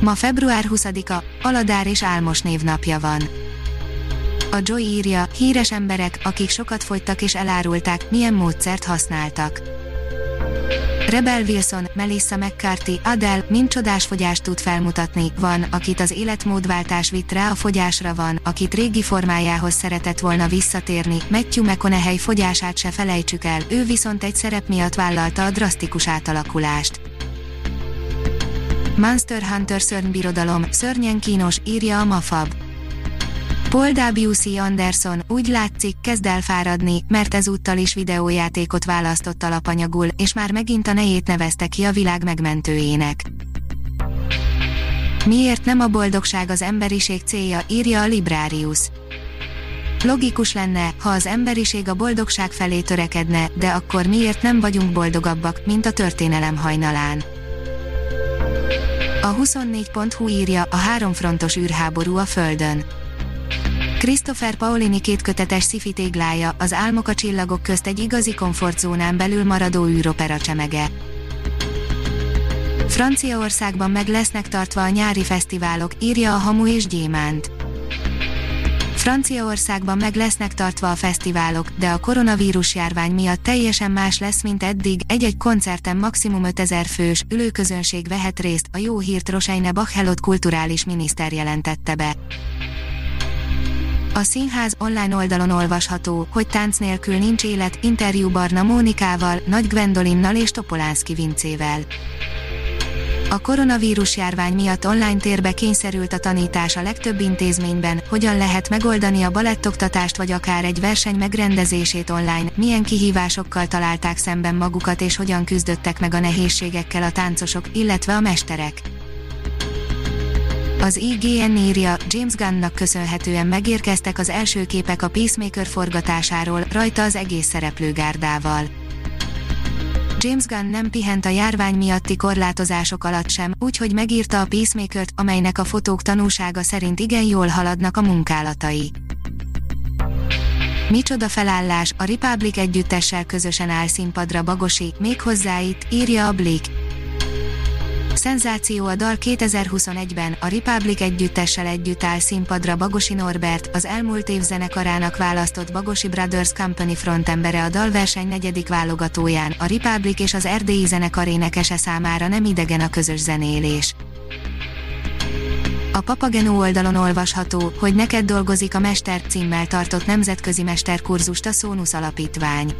Ma február 20-a, Aladár és Álmos névnapja van. A Joy írja, híres emberek, akik sokat fogytak és elárulták, milyen módszert használtak. Rebel Wilson, Melissa McCarthy, Adele mind csodás fogyást tud felmutatni, van, akit az életmódváltás vitt rá a fogyásra van, akit régi formájához szeretett volna visszatérni, Matthew McConaughey fogyását se felejtsük el, ő viszont egy szerep miatt vállalta a drasztikus átalakulást. Monster Hunter szörnybirodalom, szörnyen kínos, írja a Mafab. Paul W.C. Anderson úgy látszik kezd elfáradni, mert ezúttal is videójátékot választott alapanyagul, és már megint a nejét nevezte ki a világ megmentőjének. Miért nem a boldogság az emberiség célja, írja a Librarius. Logikus lenne, ha az emberiség a boldogság felé törekedne, de akkor miért nem vagyunk boldogabbak, mint a történelem hajnalán? A 24.hu írja a háromfrontos űrháború a Földön. Christopher Paolini kétkötetes sci téglája, az álmok a csillagok közt egy igazi komfortzónán belül maradó űropera csemege. Franciaországban meg lesznek tartva a nyári fesztiválok, írja a Hamu és Gyémánt. Franciaországban meg lesznek tartva a fesztiválok, de a koronavírus járvány miatt teljesen más lesz, mint eddig, egy-egy koncerten maximum 5000 fős, ülőközönség vehet részt, a jó hírt Roseine Bachelot kulturális miniszter jelentette be. A színház online oldalon olvasható, hogy tánc nélkül nincs élet, interjú Barna Mónikával, Nagy Gwendolinnal és Topolánszki Vincével. A koronavírus járvány miatt online térbe kényszerült a tanítás a legtöbb intézményben, hogyan lehet megoldani a balettoktatást vagy akár egy verseny megrendezését online, milyen kihívásokkal találták szemben magukat és hogyan küzdöttek meg a nehézségekkel a táncosok, illetve a mesterek. Az IGN írja, James Gunnnak köszönhetően megérkeztek az első képek a Peacemaker forgatásáról, rajta az egész szereplőgárdával. James Gunn nem pihent a járvány miatti korlátozások alatt sem, úgyhogy megírta a Peacemaker-t, amelynek a fotók tanúsága szerint igen jól haladnak a munkálatai. Micsoda felállás, a Republic együttessel közösen áll színpadra Bagosi, méghozzá itt, írja a Blick. Szenzáció a dal 2021-ben, a Republic együttessel együtt áll színpadra Bagosi Norbert, az elmúlt év zenekarának választott Bagosi Brothers Company frontembere a dalverseny negyedik válogatóján, a Republic és az erdélyi zenekar énekese számára nem idegen a közös zenélés. A Papageno oldalon olvasható, hogy neked dolgozik a Mester címmel tartott nemzetközi mesterkurzust a Szónusz Alapítvány.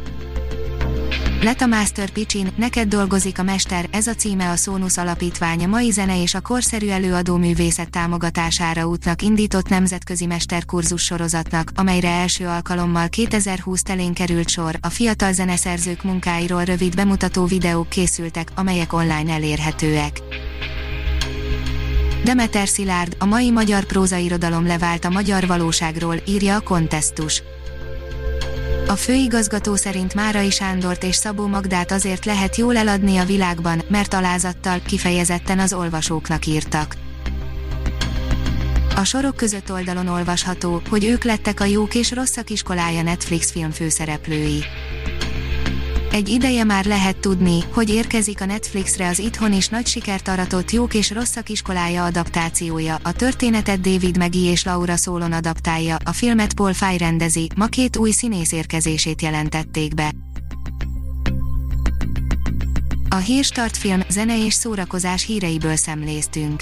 Leta Master Pichin, neked dolgozik a mester, ez a címe a Szónusz Alapítványa mai zene és a korszerű előadó művészet támogatására útnak indított nemzetközi mesterkurzus sorozatnak, amelyre első alkalommal 2020 telén került sor, a fiatal zeneszerzők munkáiról rövid bemutató videók készültek, amelyek online elérhetőek. Demeter Szilárd, a mai magyar prózairodalom levált a magyar valóságról, írja a kontesztus. A főigazgató szerint Márai Sándort és Szabó Magdát azért lehet jól eladni a világban, mert alázattal, kifejezetten az olvasóknak írtak. A sorok között oldalon olvasható, hogy ők lettek a jók és rosszak iskolája Netflix film főszereplői. Egy ideje már lehet tudni, hogy érkezik a Netflixre az itthon is nagy sikert aratott Jók és Rosszak iskolája adaptációja. A történetet David Megi és Laura Szólon adaptálja, a filmet Paul Fay rendezi, ma két új színész érkezését jelentették be. A Hírstart film, zene és szórakozás híreiből szemléztünk.